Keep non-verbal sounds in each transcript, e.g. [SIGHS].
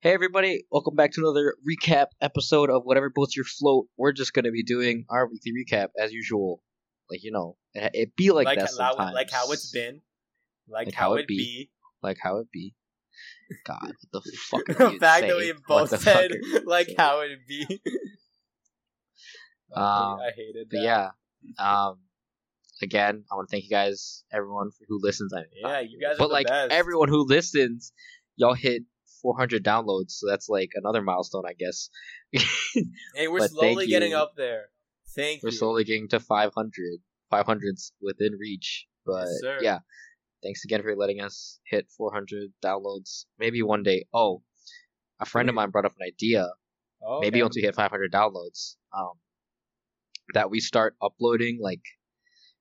Hey everybody, welcome back to another recap episode of whatever boats your float. We're just gonna be doing our weekly recap as usual. Like you know, it, it be like, like, that how, sometimes. like how it's been, like, Like how, how it be. be. Like how it be. God, what the [LAUGHS] fuck? Are the you fact that we both the said like saying? how it be. [LAUGHS] I, Um, I hated But that. yeah, um, again, I want to thank you guys, everyone who listens. I mean, yeah, you guys are but the like best. everyone who listens, y'all hit 400 downloads, so that's like another milestone, I guess. [LAUGHS] Hey, we're slowly getting up there. Thank you. We're slowly getting to 500. 500's within reach, but Yes, yeah. Thanks again for letting us hit 400 downloads. Maybe one day. Oh, a friend of mine brought up an idea. Oh, Maybe okay. once we hit 500 downloads, um, that we start uploading like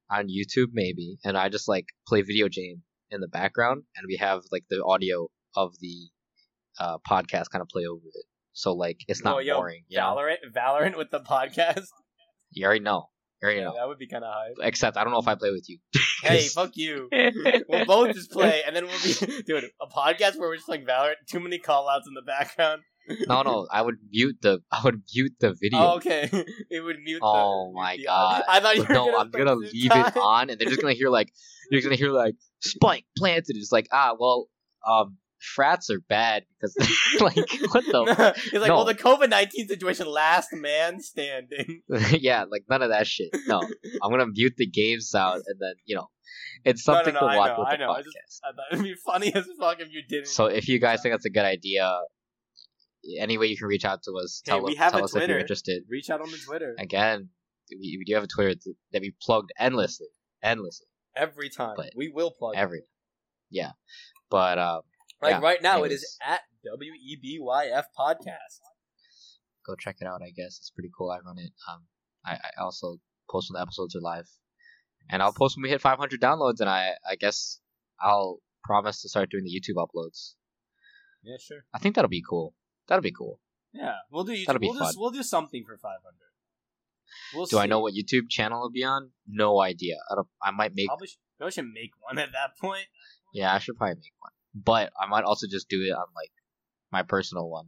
on YouTube, maybe, and I just like play video game in the background, and we have like the audio of the uh, podcast kind of play over it. So like it's not Oh, yo, boring. You know? Valorant, Valorant with the podcast. [LAUGHS] You already know. You already Yeah, know. that would be kind of hype. Except I don't know if I play with you. [LAUGHS] Hey, fuck you. We'll [LAUGHS] both just play, and then we'll be dude a podcast where we're just like Valorant. Too many call outs in the background. No, no, I would mute the I would mute the video. Oh, okay. It would mute. Oh mute my the- God. I thought you were no, gonna I'm gonna leave time. it on, and they're just gonna hear like you're gonna hear like spike planted. It's like ah, well, um, frats are bad because [LAUGHS] like what the [LAUGHS] He's like, No. well, the COVID nineteen situation, last man standing. [LAUGHS] yeah, like none of that shit. No, I'm gonna mute the game sound, and then you know, it's No, no, something no, to I watch know, with I the know, I podcast. just- I thought it'd be funny as fuck if you didn't. So if you guys think that's a good idea, any way you can reach out to us, Hey, tell, we have tell a us if you're interested. reach out on the Twitter Again, we, we do have a Twitter that we plugged endlessly, endlessly, every time. but we will plug. every. Yeah, but um, like yeah, right now, it is at W E B Y F podcast. go check it out. I guess it's pretty cool. I run it. Um, I, I also post when the episodes are live, and I'll post when we hit 500 downloads. And I I guess I'll promise to start doing the YouTube uploads. Yeah, sure. I think that'll be cool. That'll be cool. Yeah, we'll do. YouTube. That'll be we'll fun. Just, we'll do something for five hundred. We'll Do I know what YouTube channel it'll be on? No idea. I don't. I might make. Probably, sh- probably should make one at that point. Yeah, I should probably make one. But I might also just do it on like my personal one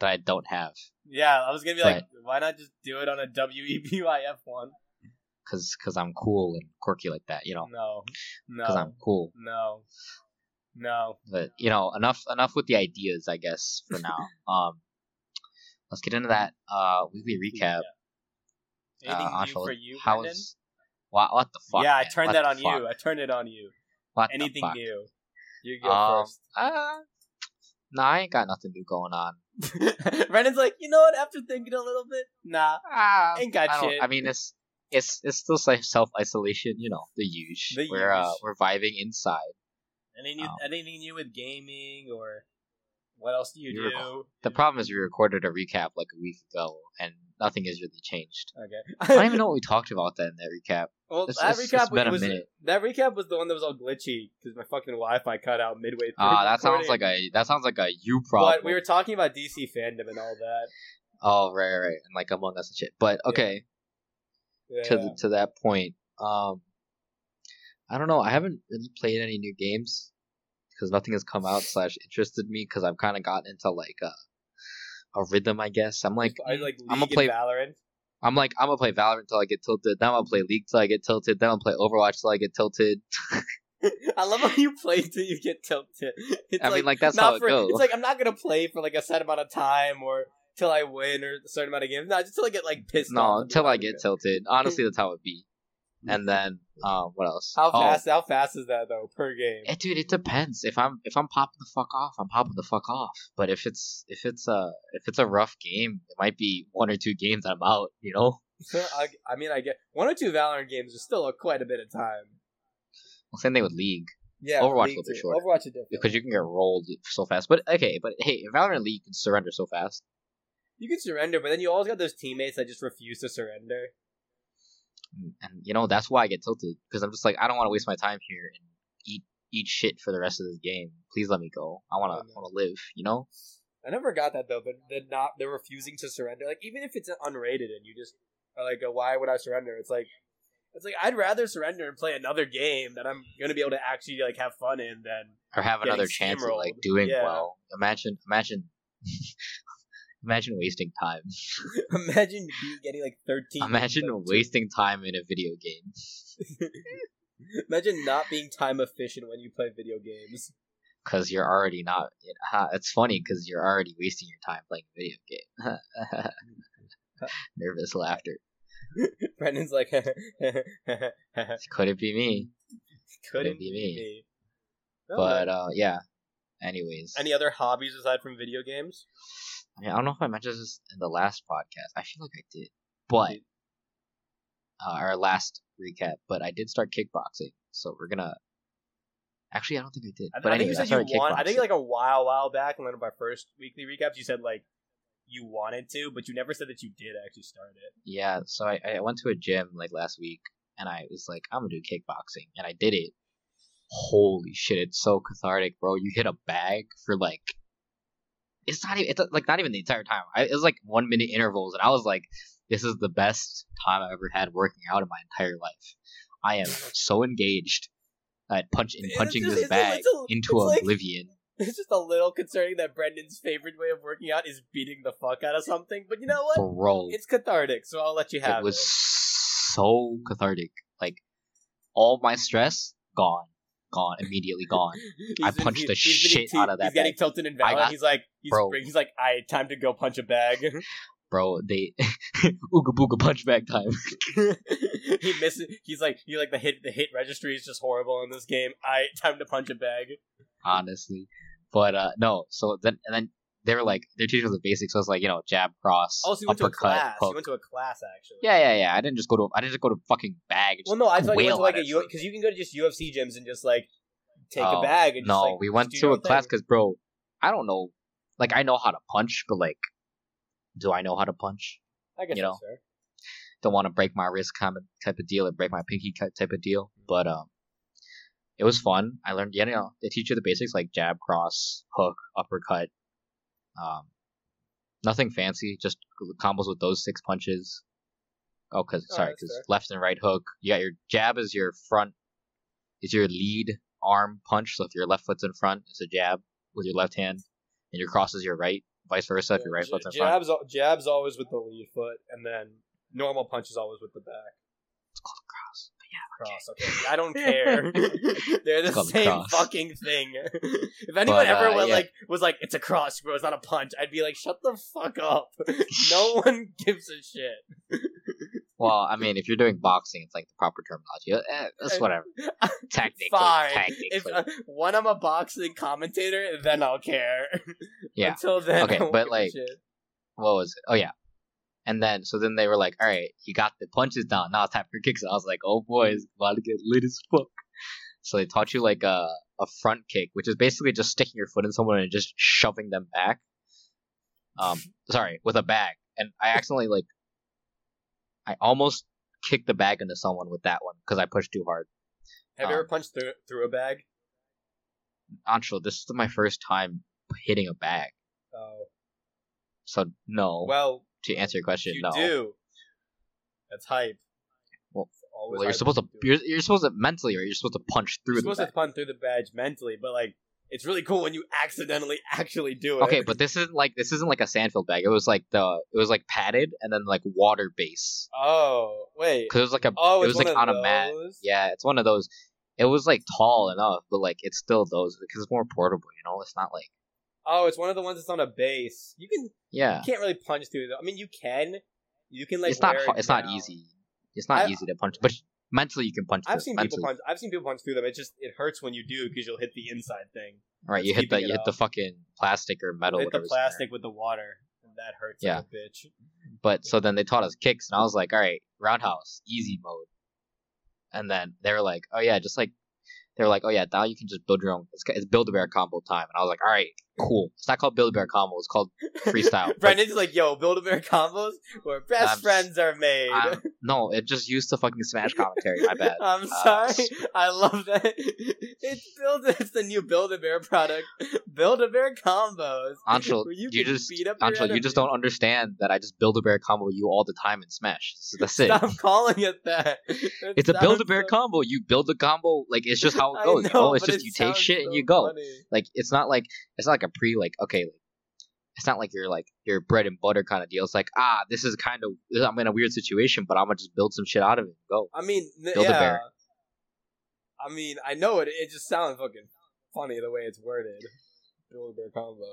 that I don't have, Yeah, I was gonna be like, why not just do it on a a W E B Y F one? cause cause I'm cool and quirky like that. You know, No, no. cause I'm cool. no, no. But you know, enough enough with the ideas, I guess, for now. [LAUGHS] um, let's get into that uh weekly recap. Anything uh, new for you, how Brendan? what what the fuck? yeah, I man? turned What that on fuck? you. I turned it on you. What the Anything new? You go Um, first. uh, nah, I ain't got nothing new going on. [LAUGHS] Brendan's like, you know what? After thinking a little bit, nah, Ah, ain't got I, shit. I mean, it's it's it's still self isolation, you know, the huge. The we're uh, we're vibing inside. Anything new, um, anything new with gaming or what else do you do? The problem is we recorded a recap like a week ago, and nothing has really changed. Okay. I don't even [LAUGHS] know what we talked about then in that recap. well, It's- that it's- recap it's been a was minute. that recap was the one that was all glitchy because my fucking Wi-Fi cut out midway through. Ah, that sounds like a that sounds like a you problem. But we were talking about DC fandom and all that. Oh right, right, right, and like Among Us and shit. But okay, Yeah. to the, to that point, um, I don't know. I haven't really played any new games because nothing has come out slash interested me because I've kind of gotten into like a a rhythm. I guess I'm like I like I'm gonna play- Valorant. I'm like I'm gonna play Valorant till I get tilted. Then I'll play League till I get tilted. Then I'll play Overwatch till I get tilted. [LAUGHS] [LAUGHS] I love how you play till you get tilted. It's I like, mean, like that's not how it for, goes. It's like I'm not gonna play for like a set amount of time or till I win or a certain amount of games. No, just till I get like pissed no, and till I get tilted. Honestly, [LAUGHS] that's how it be. And then, um, what else? How Oh, fast? How fast is that though per game? Eh, dude, it depends. If I'm if I'm popping the fuck off, I'm popping the fuck off. But if it's if it's a if it's a rough game, it might be one or two games I'm out. You know, [LAUGHS] I, I mean, I get one or two Valorant games is still a, quite a bit of time. well, same thing with League Yeah, Overwatch League will be too. shorter. Overwatch is different because you can get rolled so fast. But okay, but hey, in Valorant League you can surrender so fast. You can surrender, but then you always got those teammates that just refuse to surrender. And, and you know that's why I get tilted because I'm just like I don't want to waste my time here and eat eat shit for the rest of this game. Please let me go. I wanna I wanna live. You know. I never got that though, but they're not they're refusing to surrender. Like even if it's unrated and you just are like, why would I surrender? It's like it's like I'd rather surrender and play another game that I'm gonna be able to actually like have fun in than or have another chance at like doing Yeah. well. Imagine, imagine [LAUGHS] Imagine wasting time. [LAUGHS] Imagine you getting like thirteen. Imagine wasting time in a video game. [LAUGHS] [LAUGHS] Imagine not being time efficient when you play video games. Because you're already not. It's funny because you're already wasting your time playing a video game. Nervous laughter. Brendan's like, could Could it be me? couldn't be be me. me. No, But no. uh, yeah. Anyways, any other hobbies aside from video games? I, mean, I don't know if I mentioned this in the last podcast. I feel like I did, but uh, our last recap. But I did start kickboxing, so we're gonna. Actually, I don't think I did. I, but I think you said you want. I think like a while, while back, in one of our first weekly recaps, you said like you wanted to, but you never said that you did actually start it. Yeah, so I, I went to a gym like last week and I was like, I'm gonna do kickboxing and I did it. Holy shit, it's so cathartic, bro. You hit a bag for like it's not even it's like not even the entire time. I, it was like one minute intervals and I was like, this is the best time I've ever had working out in my entire life. I am [LAUGHS] so engaged at punch in punching just- this it's bag it's a- into it's like- oblivion. [LAUGHS] It's just a little concerning that Brendan's favorite way of working out is beating the fuck out of something. But you know what? Bro, It's cathartic, so I'll let you have it. it was so cathartic. Like all my stress gone, gone immediately gone. [LAUGHS] I punched the shit out of that He's getting bag. tilted and valid. got- he's like, he's, Bro. he's like, I time to go punch a bag. [LAUGHS] [LAUGHS] bro. They ooga booga punch bag time. he misses. He's like, he like the hit. The hit registry is just horrible in this game. I time to punch a bag. honestly, but uh no. So then and then they were like they're teaching the basics. So it's like you know jab, cross, Oh, so you went to a class. hook. You went to a class actually. yeah, yeah, yeah. I didn't just go to I didn't just go to fucking bag. Well, no, I thought you went to like a it. Because you can go to just UFC gyms and just like take Oh, a bag and no, just, like, we went to a class because bro, I don't know. Like I know how to punch, but like, do I know how to punch? I guess you know. fair. don't want to break my wrist kind of type of deal or break my pinky type of deal. But um, it was fun. I learned, you know, they teach you the basics like jab, cross, hook, uppercut. Um, nothing fancy, just combos with those six punches. Oh, cause Oh, sorry, cause fair. left and right hook. You got your jab is your front, is your lead arm punch. So if your left foot's in front, it's a jab with your left hand, and your cross is your right. Vice versa, if your right J- foot's in front. jabs, al- jabs always with the lead foot, and then normal punch is always with the back. It's called a cross. Cross. Okay, I don't [LAUGHS] care. [LAUGHS] They're the It's called a same cross. fucking thing. [LAUGHS] if anyone But, ever uh, was yeah. like was like it's a cross, bro, it's not a punch, I'd be like, shut the fuck up. no one gives a shit. Well, I mean, if you're doing boxing, it's like the proper terminology. Eh, that's Uh, whatever. Technically, Fine. technically. If uh, when I'm a boxing commentator, then I'll care. Yeah. Until then, Okay, I won't but, give a like, shit. what was it? Oh yeah. And then, so then they were like, "All right, you got the punches down. Now it's time for kicks." And I was like, "Oh boy, it's about to get lit as fuck." So they taught you like a a front kick, which is basically just sticking your foot in someone and just shoving them back. Um, sorry, with a bag. And I accidentally like, I almost kicked the bag into someone with that one because I pushed too hard. Have you um, ever punched through through a bag? Ancho, this is my first time hitting a bag. Oh, So no. well, to answer your question, you no. do. That's hype. Well- Well, you're supposed to when you do it. you're, you're supposed to mentally, or you're supposed to punch through You're the supposed bag. to punch through the badge mentally, but like it's really cool when you accidentally [LAUGHS] actually do it. Okay, but this isn't like this isn't like a Sandfield bag. It was like the it was like padded and then like water base oh wait, because it was like a oh, it was like on of a mat. Yeah, it's one of those. It was like tall enough, but like it's still those because it's more portable. You know, it's not like Oh, it's one of the ones that's on a base. You can yeah. you can't really punch through though. I mean, you can. You can like. it's not it it's not easy. It's not I- easy to punch, but [LAUGHS] mentally you can punch. I've seen mentally. people punch. I've seen people punch through them. It just it hurts when you do because you'll hit the inside thing. Right, you hit the you it hit the fucking plastic or metal. hit the plastic with the water, and that hurts Yeah. like bitch. But so then they taught us kicks, and I was like, all right, roundhouse, easy mode. And then they were like, oh yeah, just like they were like, oh yeah, now you can just build your own. It's, it's build a bear combo time, and I was like, all right, cool. It's not called build a bear combo. It's called freestyle. [LAUGHS] Brendan's like, "Yo, build a bear combos where best I'm friends are made." um, no, it just used to fucking Smash commentary. My bad. [LAUGHS] I'm Uh, sorry. I love that. [LAUGHS] It's build. It's the new Build a Bear product. Build a Bear combos. Anshul, where you, just Anshul, you just don't understand that I just build a bear combo you all the time in Smash. So That's it. Stop calling it that. It It's a build a bear sounds combo. You build a combo like it's just how it goes. Know? know, It's just it you take shit and you go. funny. Like it's not like it's not like a pre like okay like it's not like you're like your bread and butter kind of deal. It's like ah, this is kind of I'm in a weird situation, but I'm gonna just build some shit out of it. Go. I mean, th- Build a yeah. bear. I mean, I know it. It just sounds fucking funny the way it's worded. Build a bear combo.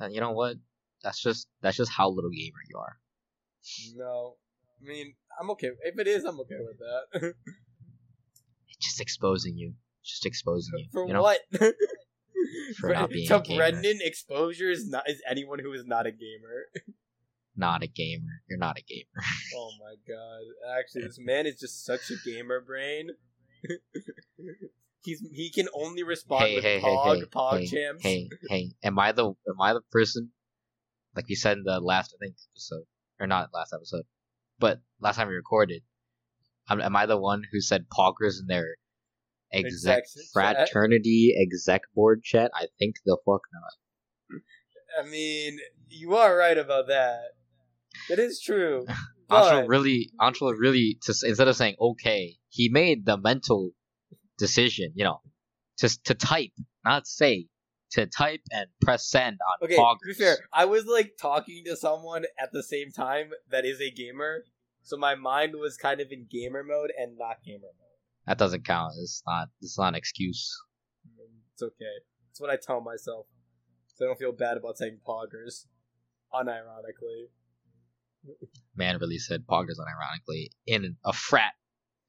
Then you know what? That's just that's just how little gamer you are. No, I mean, I'm okay. If it is, I'm okay with that. [LAUGHS] Just exposing you. Just exposing [LAUGHS] you. For you know? what? [LAUGHS] [LAUGHS] For not being to a gamer. Brendan, exposure is not is anyone who is not a gamer. [LAUGHS] Not a gamer. You're not a gamer. [LAUGHS] Oh my god! Actually, this man is just such a gamer brain. He's he can only respond hey, with hey, Pog hey, Pog hey, champs. hey, hey. Am I the am I the person? Like we said in the last I think episode, or not last episode, but last time we recorded. Am, am I the one who said poggers in their exec Exec chat? Uh, fraternity exec board chat? I think the fuck not. I mean, you are right about that. That is true. [LAUGHS] Anshul really, Anshul really, to, instead of saying okay, he made the mental decision, you know, to to type, not say, to type and press send on Okay, poggers. to be fair, I was like talking to someone at the same time that is a gamer, so my mind was kind of in gamer mode and not gamer mode. That doesn't count. It's not. It's not an excuse. It's okay. It's what I tell myself, so I don't feel bad about saying poggers, unironically. [LAUGHS] Man really said poggers unironically in a frat.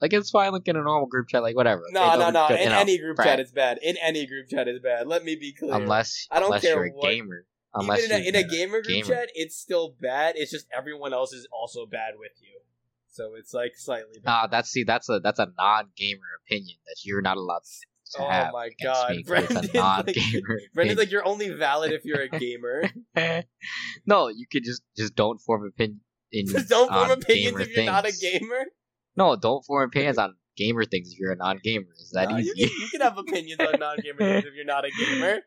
Like it's fine, like in a normal group chat, like whatever. No, no, no. In any group frat. chat, it's bad. In any group chat, it's bad. Let me be clear. unless I don't unless care you're a what- gamer. Unless even in a, in a gamer group gamer. chat, it's still bad. It's just everyone else is also bad with you, so it's like slightly. Ah, that's see, that's a that's a non-gamer opinion that you're not allowed to oh have my god, [LAUGHS] [LAUGHS] Brendan's like. Brendan's like you're only valid if you're a [LAUGHS] gamer. no, you could just just don't form opinion. Just don't form on opinions if you're not a gamer. No, don't form opinions on gamer things if you're a non-gamer. Is that No, you, easy? can, you can have opinions on non-gamer things if you're not a gamer.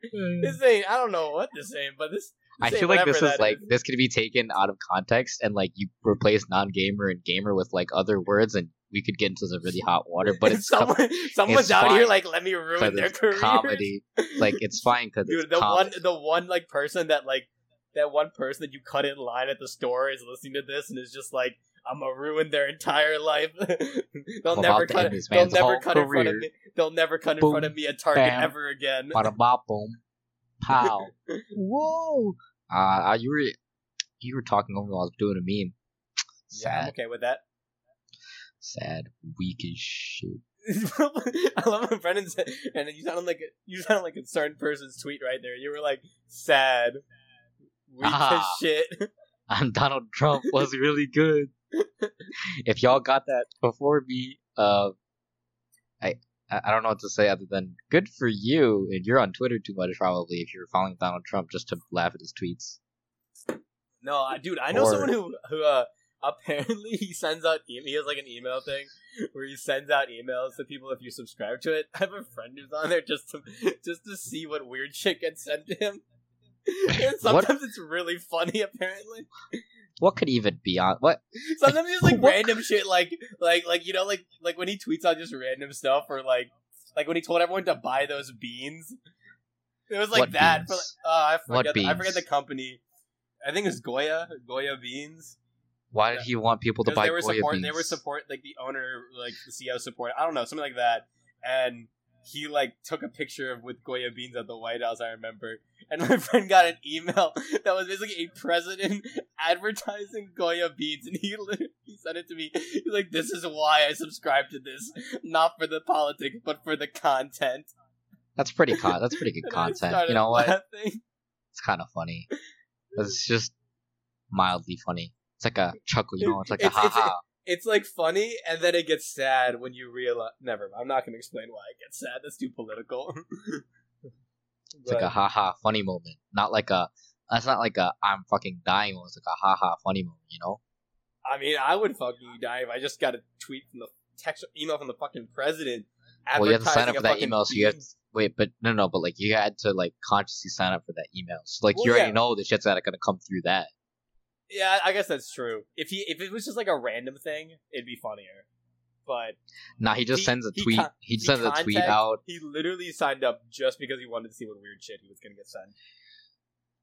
This ain't. I don't know what this ain't, but this. I feel like this is like this could be taken out of context and like you replace non-gamer and gamer with like other words and we could get into some really hot water. But it's com- [LAUGHS] someone. Someone's it's out here like let me ruin their career. comedy. Like it's [LAUGHS] fine because the comedy. one, the one like person that like that one person that you cut in line at the store is listening to this and is just like, I'm gonna ruin their entire life. [LAUGHS] they'll I'm never cut. They'll never cut in front of me. They'll never cut in front of me at Target bam. ever again. Bada bop boom, pow, whoa. Uh, you were you were talking over while I was doing a meme. Yeah, I'm Sad, okay with that. sad, weak as shit. [LAUGHS] I love when Brendan said, and you sounded like a, you sounded like a certain person's tweet right there. You were like sad, weak Ah. as [LAUGHS] shit. And Donald Trump [LAUGHS] was really good. if y'all got that before me, uh, I I I don't know what to say other than good for you. And you're on Twitter too much probably if you're following Donald Trump just to laugh at his tweets. No, I- dude, I know Or- someone who who uh [LAUGHS] apparently he sends out e- he has like an email thing where he sends out emails to people if you subscribe to it. [LAUGHS] I have a friend who's on there just to just to see what weird shit gets sent to him. [LAUGHS] And What- sometimes it's really funny. Apparently, What could even be on what? sometimes it's like [LAUGHS] What- random shit, like like like you know, like like when he tweets out just random stuff, or like like when he told everyone to buy those beans. It was like What that. For like, oh, uh, I What forget. The, I forget the company. I think it's Goya Goya beans. Why did he want people to buy they were Goya support beans? they were support like the owner like the CEO support I don't know something like that and he like took a picture of with Goya beans at the White House I remember and my [LAUGHS] friend got an email that was basically a president [LAUGHS] advertising Goya beans and he [LAUGHS] literally he sent it to me he's like this is why I subscribe to this not for the politics but for the content That's pretty con- That's pretty good content. You know what? laughing. It's kind of funny. It's just mildly funny. It's like a chuckle, you know. It's like a ha ha. It's like funny and then it gets sad when you realize never I'm not gonna explain why it gets sad that's too political [LAUGHS] It's like a ha ha funny moment, not like a. That's not like a I'm fucking dying moment. It's like a ha ha funny moment, you know. I mean, I would fucking die if I just got a tweet from the text email from the fucking president. Well, you have to sign up for that email, so you have to wait. But no, no, but like you had to like consciously sign up for that email. So like Well, you already yeah. know the shit's not gonna come through that. Yeah, I guess that's true. If he if it was just like a random thing, it'd be funnier. But Nah, he just He- sends a he tweet. con- he he sends a tweet out. he literally signed up just because he wanted to see what weird shit he was gonna get sent.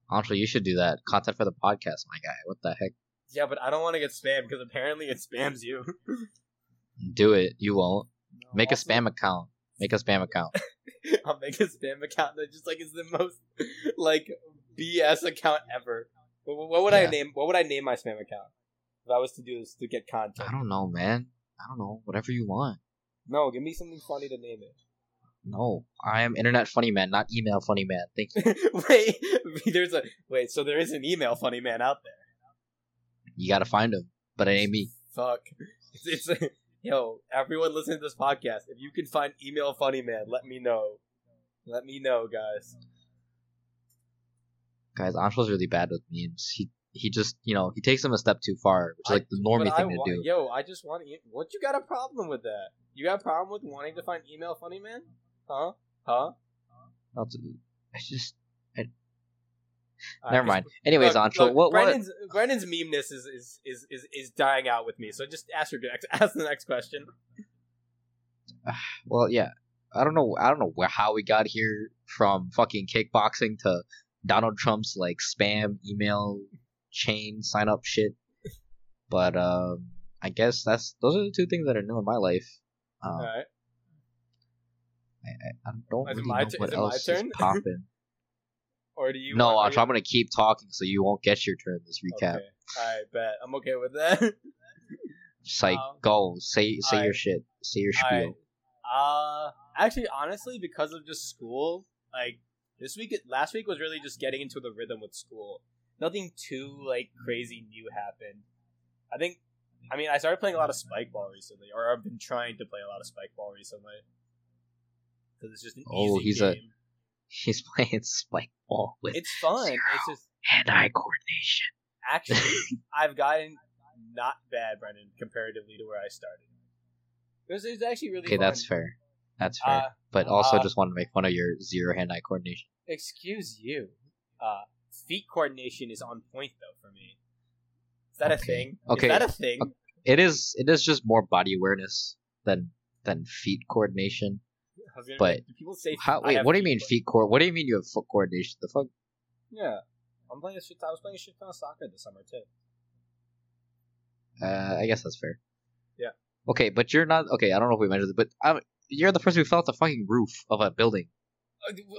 Honestly, you should do that. Content for the podcast, my guy. What the heck? Yeah, but I don't want to get spammed because apparently it spams you. [LAUGHS] Do it. You won't. Make a spam account. Make a spam account. [LAUGHS] I'll make a spam account that just like is the most like BS account ever. What, what would I name? What would I name my spam account if I was to do this to get content? I don't know, man. I don't know. Whatever you want. No, give me something funny to name it. No, I am internet funny man, not email funny man. Thank you. [LAUGHS] wait, [LAUGHS] there's a wait. So there is an email funny man out there. You gotta find him, but it ain't me. Fuck. [LAUGHS] It's, it's yo. Everyone listening to this podcast, if you can find email funny man, let me know. Let me know, guys. Guys, Anshul's really bad with memes. He he just you know he takes them a step too far, which is like the normie I thing to do. Yo, I just want to. What you got a problem with that? You got a problem with wanting to find email funny man? Huh? Huh? Not to- It's just Alright, never mind. Anyways, look, Anshul, look, what what? Brandon's Brandon's memeness is, is is is is dying out with me. So just ask your next [LAUGHS] ask the next question. [SIGHS] Well, yeah, I don't know. I don't know where how we got here from fucking kickboxing to Donald Trump's like spam email chain sign up shit. But um, I guess that's those are the two things that are new in my life. Um, All right. I, I, I don't Is really know what else is [LAUGHS] popping. Or do you? no, Anshul, I'm gonna keep talking so you won't get your turn this recap. Okay. All right, bet. I'm okay with that. [LAUGHS] Just like Um, go say say your shit, say your spiel. Uh, actually, honestly, because of just school, like this week, last week was really just getting into the rhythm with school. Nothing too like crazy new happened. I think. I mean, I started playing a lot of Spike Ball recently, or I've been trying to play a lot of Spike Ball recently. Because it's just an Oh, he's a- He's [LAUGHS] playing spike ball with It's fun. zero It's just hand-eye coordination. actually [LAUGHS] I've gotten not bad, Brendan, comparatively to where I started. It was, it was actually really Okay, fun. that's fair. That's fair. Uh, but also uh, just wanted to make fun of your zero hand-eye coordination. Excuse you. Uh, feet coordination is on point though for me. Is that a thing? Okay. Is that a thing? It is. It is just more body awareness than than feet coordination. I was gonna but do people say How? Wait, what do you mean feet core? What do you mean you have foot coordination? The fuck? Yeah, I'm playing a shit. I was playing a shit ton of soccer this summer too. Uh, I guess that's fair. Yeah. Okay, but you're not. Okay, I don't know if we mentioned it, but um, you're the person who fell off the fucking roof of a building.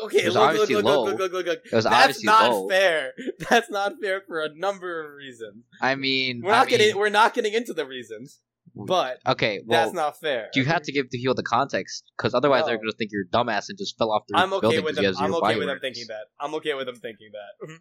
Okay, It was look, look, obviously look, low. look, look, look, look. It was That's obviously not low. fair. [LAUGHS] That's not fair for a number of reasons. I mean, We're I not mean, getting. We're not getting into the reasons, but Okay, well, that's not fair. you have to give the people the context because otherwise they're going to think you're a dumbass and just fell off the I'm okay building with because them. I'm okay with them thinking that. I'm okay with them thinking that.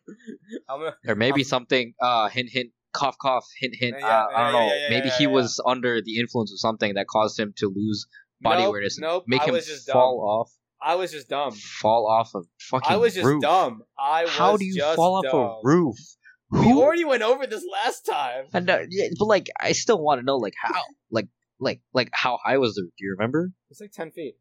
[LAUGHS] I'm a, Or maybe I'm- something. Uh, hint, hint. Cough, cough. Hint, hint. Yeah, uh, I don't yeah, know. yeah, yeah, maybe yeah, he yeah. was under the influence of something that caused him to lose body nope, awareness. Nope. Make I him was just fall dumb. off. I was just dumb. Fall off a fucking roof. I was just roof. dumb. I was How do you fall off dumb. a roof? We Who? already went over this last time. And, uh, yeah, but like, I still want to know, like, how, like, like, like, how high was the? Do you remember? It's like ten feet.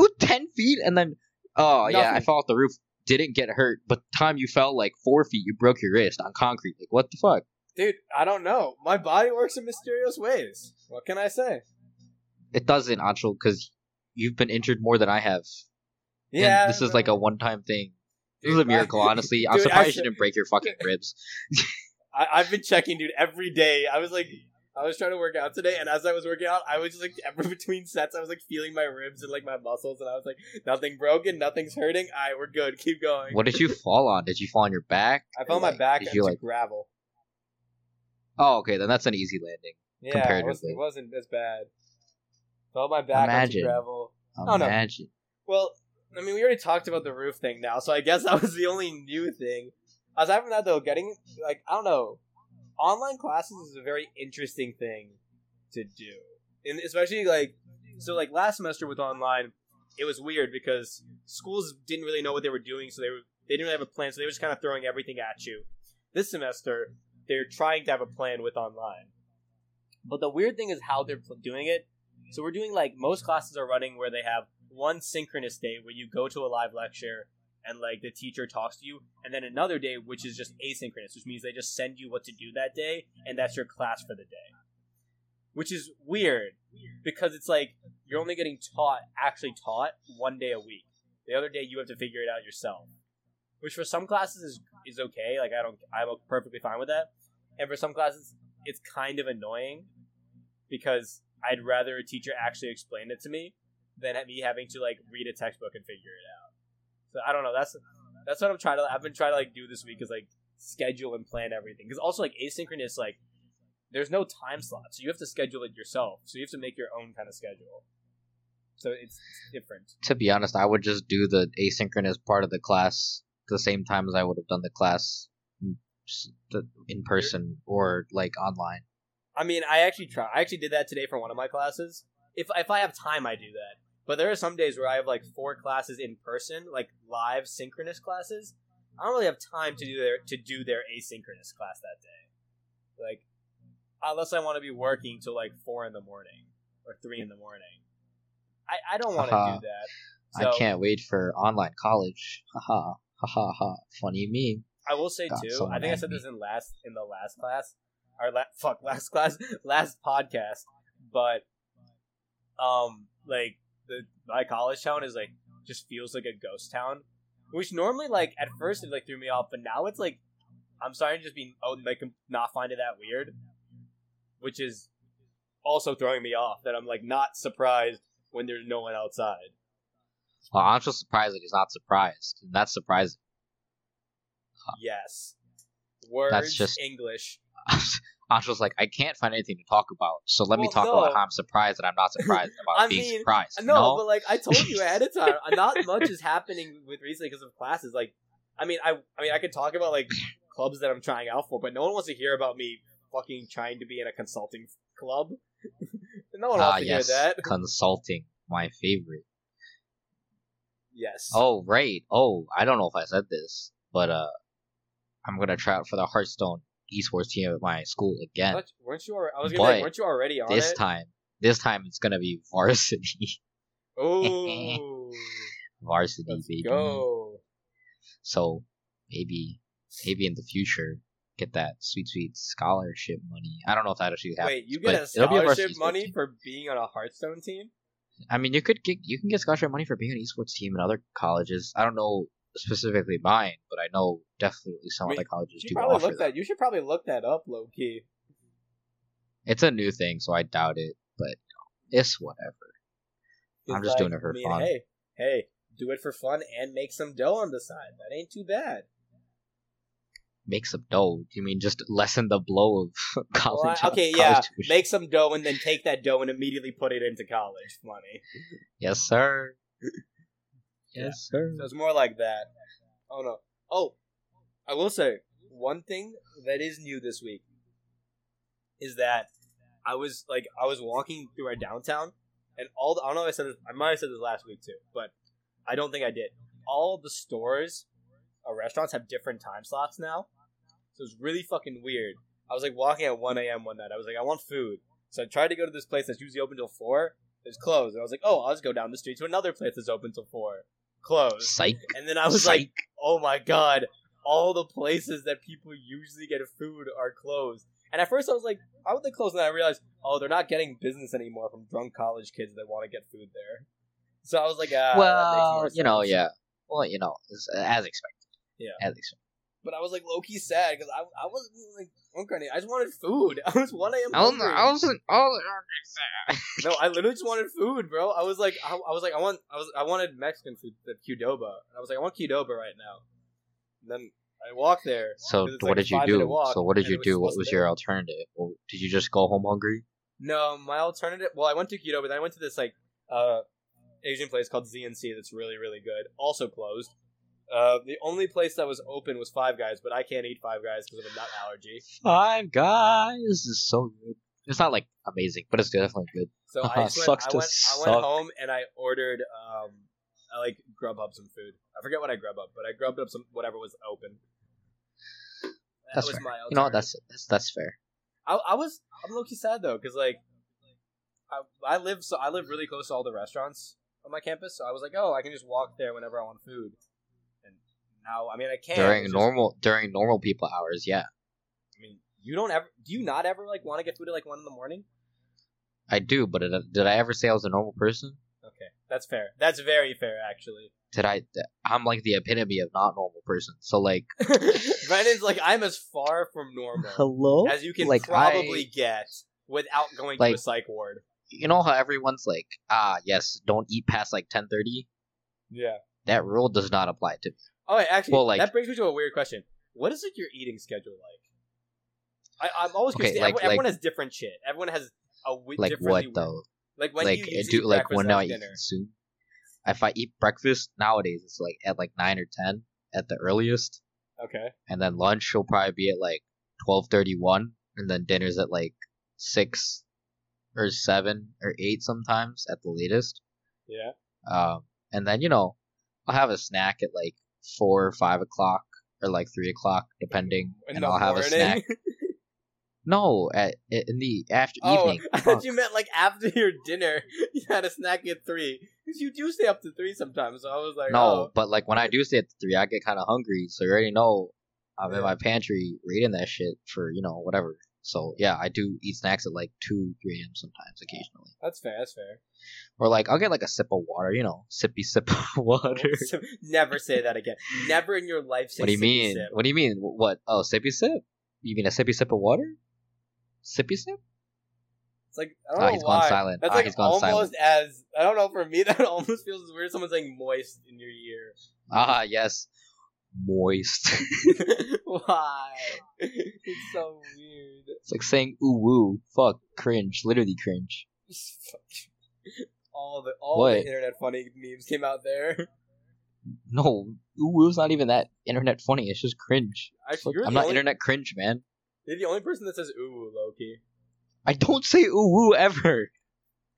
Ooh, ten feet, and then, oh yeah, I fell off the roof. Didn't get hurt, but the time you fell like four feet, you broke your wrist on concrete. Like, what the fuck? Dude, I don't know. My body works in mysterious ways. What can I say? It doesn't, Anshul, because you've been injured more than I have. And Yeah. this is like a one-time thing. This is a miracle, honestly. [LAUGHS] I'm surprised you didn't break your fucking [LAUGHS] ribs. I, I've been checking, dude, every day. I was like, I was trying to work out today, and as I was working out, I was just like, [LAUGHS] every between sets, I was like feeling my ribs and like my muscles, and I was like, nothing broken, nothing's hurting. All right, we're good. Keep going. What did you fall on? Did you fall on your back? I fell on Or, my like, back Did you like? gravel. Oh, okay, then that's an easy landing. Yeah, it wasn't, it wasn't as bad. Fell my back Imagine. onto gravel. Oh, no. Imagine. Well, I mean, we already talked about the roof thing now, so I guess that was the only new thing. Aside from that, though, getting like I don't know, online classes is a very interesting thing to do, and especially like so like last semester with online, it was weird because schools didn't really know what they were doing, so they were they didn't really have a plan, so they were just kind of throwing everything at you. This semester, they're trying to have a plan with online, but the weird thing is how they're pl- doing it. So we're doing like most classes are running where they have one synchronous day where you go to a live lecture and like the teacher talks to you, and then another day which is just asynchronous, which means they just send you what to do that day, and that's your class for the day. Which is weird because it's like you're only getting taught, actually taught, one day a week. The other day you have to figure it out yourself. which for some classes is is okay. Like I don't, I'm perfectly fine with that. And for some classes, it's kind of annoying because I'd rather a teacher actually explain it to me than me having to like read a textbook and figure it out. So I don't know. That's that's what I'm trying to. I've been trying to like do this week is like schedule and plan everything. Because also like asynchronous, like there's no time slot, so you have to schedule it yourself. So you have to make your own kind of schedule. So it's, it's different. To be honest, I would just do the asynchronous part of the class the same time as I would have done the class mm, in- in person or like online. I mean, I actually try. I actually did that today for one of my classes. If if I have time, I do that. But there are some days where I have like four classes in person, like live synchronous classes. I don't really have time to do their to do their asynchronous class that day. Like, unless I want to be working till like four in the morning or three in the morning. I, I don't want to Haha. do that. So, I can't wait for online college. Haha, haha, ha. ha. Funny me. I will say God, too. I think I said this in last in the last class, or la- [LAUGHS] fuck last class, last podcast. But um, like the my college town is like just feels like a ghost town, which normally like at first it like threw me off, but now it's like I'm starting to just be oh like not find it that weird, which is also throwing me off. That I'm like not surprised when there's no one outside. Well, I'm just surprised that he's not surprised. That's surprising. Yes, words That's just- English. [LAUGHS] Angel's like, I can't find anything to talk about, so let me talk no. about how I'm surprised that I'm not surprised [LAUGHS] about I being mean, surprised. No, but like I told you ahead of [LAUGHS] time, not much is happening with recently because of classes. Like, I mean, I, I mean, I could talk about like clubs that I'm trying out for, but no one wants to hear about me fucking trying to be in a consulting club. no one ah, wants to yes, hear that. consulting, my favorite. Yes. Oh, right. Oh, I don't know if I said this, but uh, I'm gonna try out for the Hearthstone esports team at my school again. What? weren't you? Already, I was gonna say, But weren't you already on This it? time, this time it's gonna be [LAUGHS] varsity, Ooh, [LAUGHS] varsity, let's baby. go. So maybe, maybe in the future, get that sweet, sweet scholarship money. I don't know if that actually happens. Wait, you get a but scholarship esports money team. for being on a Hearthstone team? I mean, you could get you can get scholarship money for being on an esports team in other colleges. I don't know specifically mine, but I know definitely some Wait, other colleges do probably offer look that. that. You should probably look that up, low key. It's a new thing, so I doubt it, but you know, it's whatever. I'm It's just doing like, it for I mean, fun. Hey, hey, do it for fun and make some dough on the side. That ain't too bad. Make some dough. You mean just lessen the blow of [LAUGHS] Well, college? I- okay, [LAUGHS] college yeah, tuition? make some dough and then take that dough and immediately put it into college money. Yes, sir. Yes, sir. So it's more like that. Oh no. Oh, I will say one thing that is new this week is that I was like I was walking through our downtown and all the, I don't know if I said this I might have said this last week too, but I don't think I did. All the stores or restaurants have different time slots now. So it's really fucking weird. I was like walking at 1 a.m. one night. I was like, I want food. So I tried to go to this place that's usually open till 4. It's closed. And I was like, oh, I'll just go down the street to another place that's open till 4. Closed. Psych. And then I was Psych. like, oh my god, all the places that people usually get food are closed. And at first I was like, how would they close? And then I realized, oh, they're not getting business anymore from drunk college kids that want to get food there. So I was like, ah, well, you know, yeah. Well, you know, as expected. Yeah. As expected. But I was like low key sad because I, I wasn't like hungry. I just wanted food. [LAUGHS] I was 1 a.m. I wasn't. hungry. I wasn't. Oh, No, I literally just wanted food, bro. I was like, I, I was like, I want, I was, I wanted Mexican food, the Qdoba, and I was like, I want Qdoba right now. And then I walked there. So what like did you do? so what did you do? What was your alternative? Or did you just go home hungry? No, my alternative. Well, I went to Qdoba, then I went to this like uh Asian place called ZNC that's really really good. Also closed. Uh, the only place that was open was Five Guys, but I can't eat Five Guys because of a nut allergy. Five Guys is so good. It's not like amazing, but it's definitely good. So [LAUGHS] I went, sucks I to went, I suck. went home and I ordered um, I like grub up some food. I forget what I grub up, but I grubbed up some whatever was open. That That's was fair. my You know what? That's that's that's fair. I, I was I'm low key sad though because like I I live so I live really close to all the restaurants on my campus, so I was like, oh, I can just walk there whenever I want food. And now, I mean, I can during it's just- normal during normal people hours, yeah, I mean, you don't ever do you not ever like want to get food at like one in the morning? I do. But did I, did I ever say I was a normal person? Okay, That's fair. That's very fair, actually. Did I? I'm like the epitome of not normal person. So like, [LAUGHS] Brandon's like, I'm as far from normal hello, as you can Like, probably I- get without going to a psych ward. you know how everyone's like, ah, yes, don't eat past like 10:30. Yeah. That rule does not apply to me. Oh, wait, actually, Well, like- that brings me to a weird question. What is like your eating schedule like? I, I'm always Okay, like- everyone, everyone like- has different shit. Everyone has a w- Like what weird- though? Like when like you usually do like when lunch, I eat soon. If I eat breakfast nowadays, it's like at like nine or ten at the earliest, Okay. and then lunch will probably be at like twelve thirty one, and then dinner's at like six or seven or eight sometimes at the latest. Yeah. Um, and then you know I'll have a snack at like four or five o'clock or like three o'clock depending, In and I'll have a snack. [LAUGHS] No, at in the after oh, evening. [LAUGHS] I thought you meant like after your dinner, [LAUGHS] you had a snack at three. Because you do stay up to three sometimes. So I was like, No, oh. but like when I do stay at three, I get kind of hungry. So you already know I'm Yeah. in my pantry reading that shit for you know whatever. So yeah, I do eat snacks at like two, three a.m. sometimes, occasionally, that's fair. That's fair. or like I'll get like a sip of water, you know, sippy sip of [LAUGHS] water. [LAUGHS] Never say that again. Never in your life say what do you mean? sip. What do you mean? What? Oh, sippy sip? You mean a sippy sip of water? Sippy sip? It's like I don't Ah, know he's gone why. silent. That's Ah, like he's gone almost as I don't know. For me, [LAUGHS] that almost feels as weird. Someone saying moist in your ear. Ah, yes, moist. [LAUGHS] [LAUGHS] why? It's so weird. it's like saying ooh woo. Fuck, cringe. Literally cringe. all the all What? the internet funny memes came out there. No, ooh woo's not even that internet funny. It's just cringe. Fuck, you're I'm not only, internet cringe, man. You're the only person that says ooh, Loki. I don't say ooh woo ever.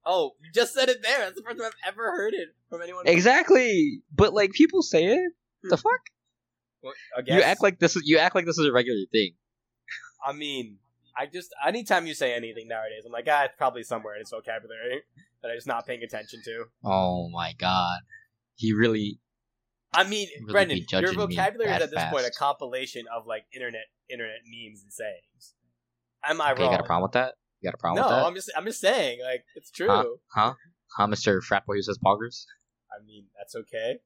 Oh, you just said it there. That's the first time I've ever heard it from anyone. Exactly. But like people say it. The hmm. fuck? Well, I guess. You act like this is you act like this is a regular thing. I mean, I just anytime you say anything nowadays, I'm like, ah, it's probably somewhere in his vocabulary that I'm just not paying attention to. Oh my god. He really I mean, Really Brendan, your vocabulary is at this point a compilation of like internet internet memes and sayings. Am I okay, you got a problem with that? You got a problem no, with that? I'm just I'm just saying, like it's true. Huh? Huh? Huh, Mr. Frat Boy who says poggers? I mean, that's okay.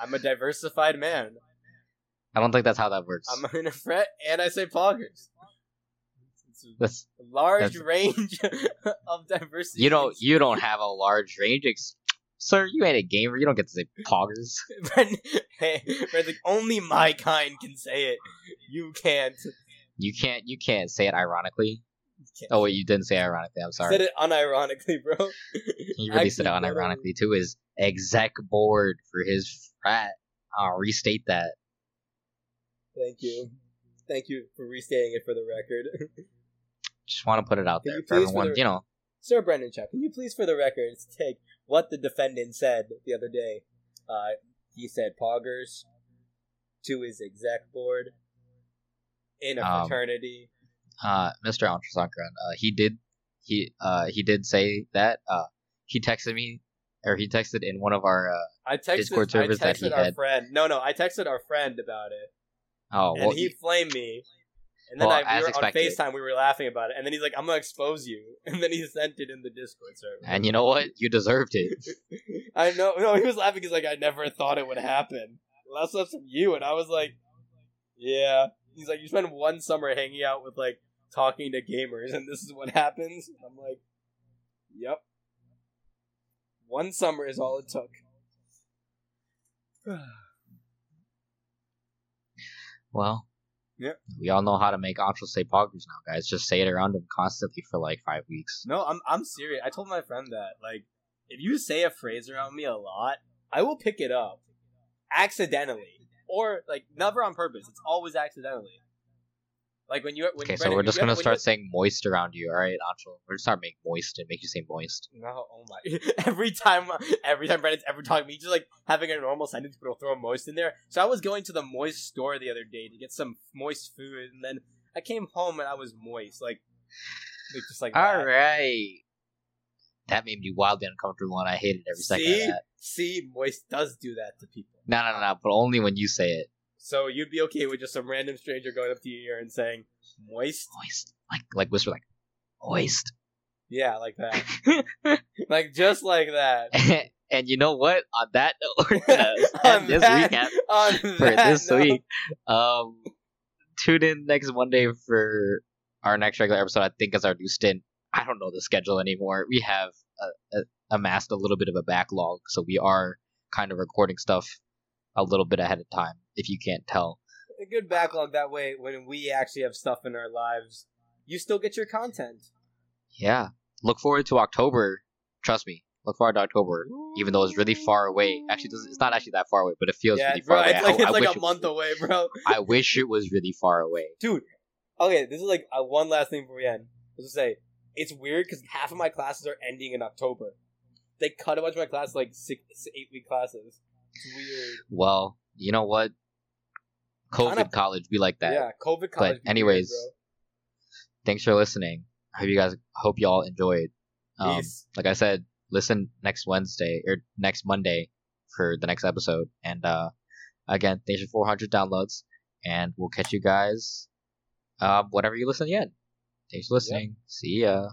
I'm a diversified man. I don't think that's how that works. I'm in a fret and I say poggers. A large That's- range [LAUGHS] of diversity. you don't you don't have a large range ex- Sir, you ain't a gamer, you don't get to say poggers. [LAUGHS] Hey, Brendan, only my kind can say it. You can't. You can't you can't say it ironically. Oh wait, you didn't say ironically, I'm sorry. Said it unironically, bro. [LAUGHS] He really said it unironically too. His exec board for his frat. I'll restate that. Thank you. Thank you for restating it for the record. [LAUGHS] Just want to put it out Can there for please, for everyone. the- You know, Sir Brendan Chuck, can you please, for the record, take what the defendant said the other day? Uh, he said poggers to his exec board in a Um, fraternity. uh, Mr. Antrasankran, uh, he did he uh he did say that. Uh, he texted me, or he texted in one of our. Uh, I texted, Discord I servers that he our had. friend. No, no, I texted our friend about it, oh and well, he flamed me. And then Well, I, we were expected. on Facetime. We were laughing about it, and then he's like, "I'm gonna expose you," [LAUGHS] and then he sent it in the Discord server. and you know what? You deserved it. [LAUGHS] I know. No, he was laughing. He's like, I never thought it would happen. Well, that's that's from you, and I was like, yeah. He's like, you spend one summer hanging out with like talking to gamers, and this is what happens. And I'm like, yep. One summer is all it took. [SIGHS] [SIGHS] Well, Yep. We all know how to make Antra say poggers now, guys. Just say it around him constantly for like five weeks. no, I'm I'm serious. I told my friend that like, if you say a phrase around me a lot, I will pick it up accidentally or like never on purpose. It's always accidentally. Like when you when Okay, so Brendan, we're just gonna start saying moist around you, all right, Antra? We're gonna start make moist and make you say moist. No, oh my! [LAUGHS] Every time, every time Brandon's ever talking to me, just like having a normal sentence, but he'll throw moist in there. So I was going to the moist store the other day to get some moist food, and then I came home and I was moist, like, just like All that. right. That made me wildly uncomfortable, and I hated every second See, of that. see, moist does do that to people. No, no, no, no, but only when you say it. So you'd be okay with just some random stranger going up to your ear and saying moist? Moist, like, like whisper, like moist. Yeah, like that, [LAUGHS] like just like that. [LAUGHS] And you know what? On that [LAUGHS] note, On this that- recap On for this note- week. Um, tune in next Monday for our next regular episode. I think is our new stint. I don't know the schedule anymore. We have uh, uh, amassed a little bit of a backlog, so we are kind of recording stuff a little bit ahead of time. If you can't tell, a good backlog that way when we actually have stuff in our lives you still get your content yeah. Look forward to October. Trust me, look forward to October. Even though it's really far away. Actually, it's not actually that far away, but it feels yeah really bro far away. it's like, I, it's I like a month away bro I wish it was really far away. dude okay this is like uh, one last thing before we end let's just say it's weird because half of my classes are ending in october they cut a bunch of my classes like six eight week classes it's weird Well, you know what? COVID Kinda- college be like that. yeah covid college weird, anyways, bro. Thanks for listening. I hope you guys hope you all enjoyed. Um, like I said, listen next Wednesday or next Monday for the next episode. And uh, again, thanks for 400 downloads, and we'll catch you guys uh, whenever you listen again. Thanks for listening. See ya.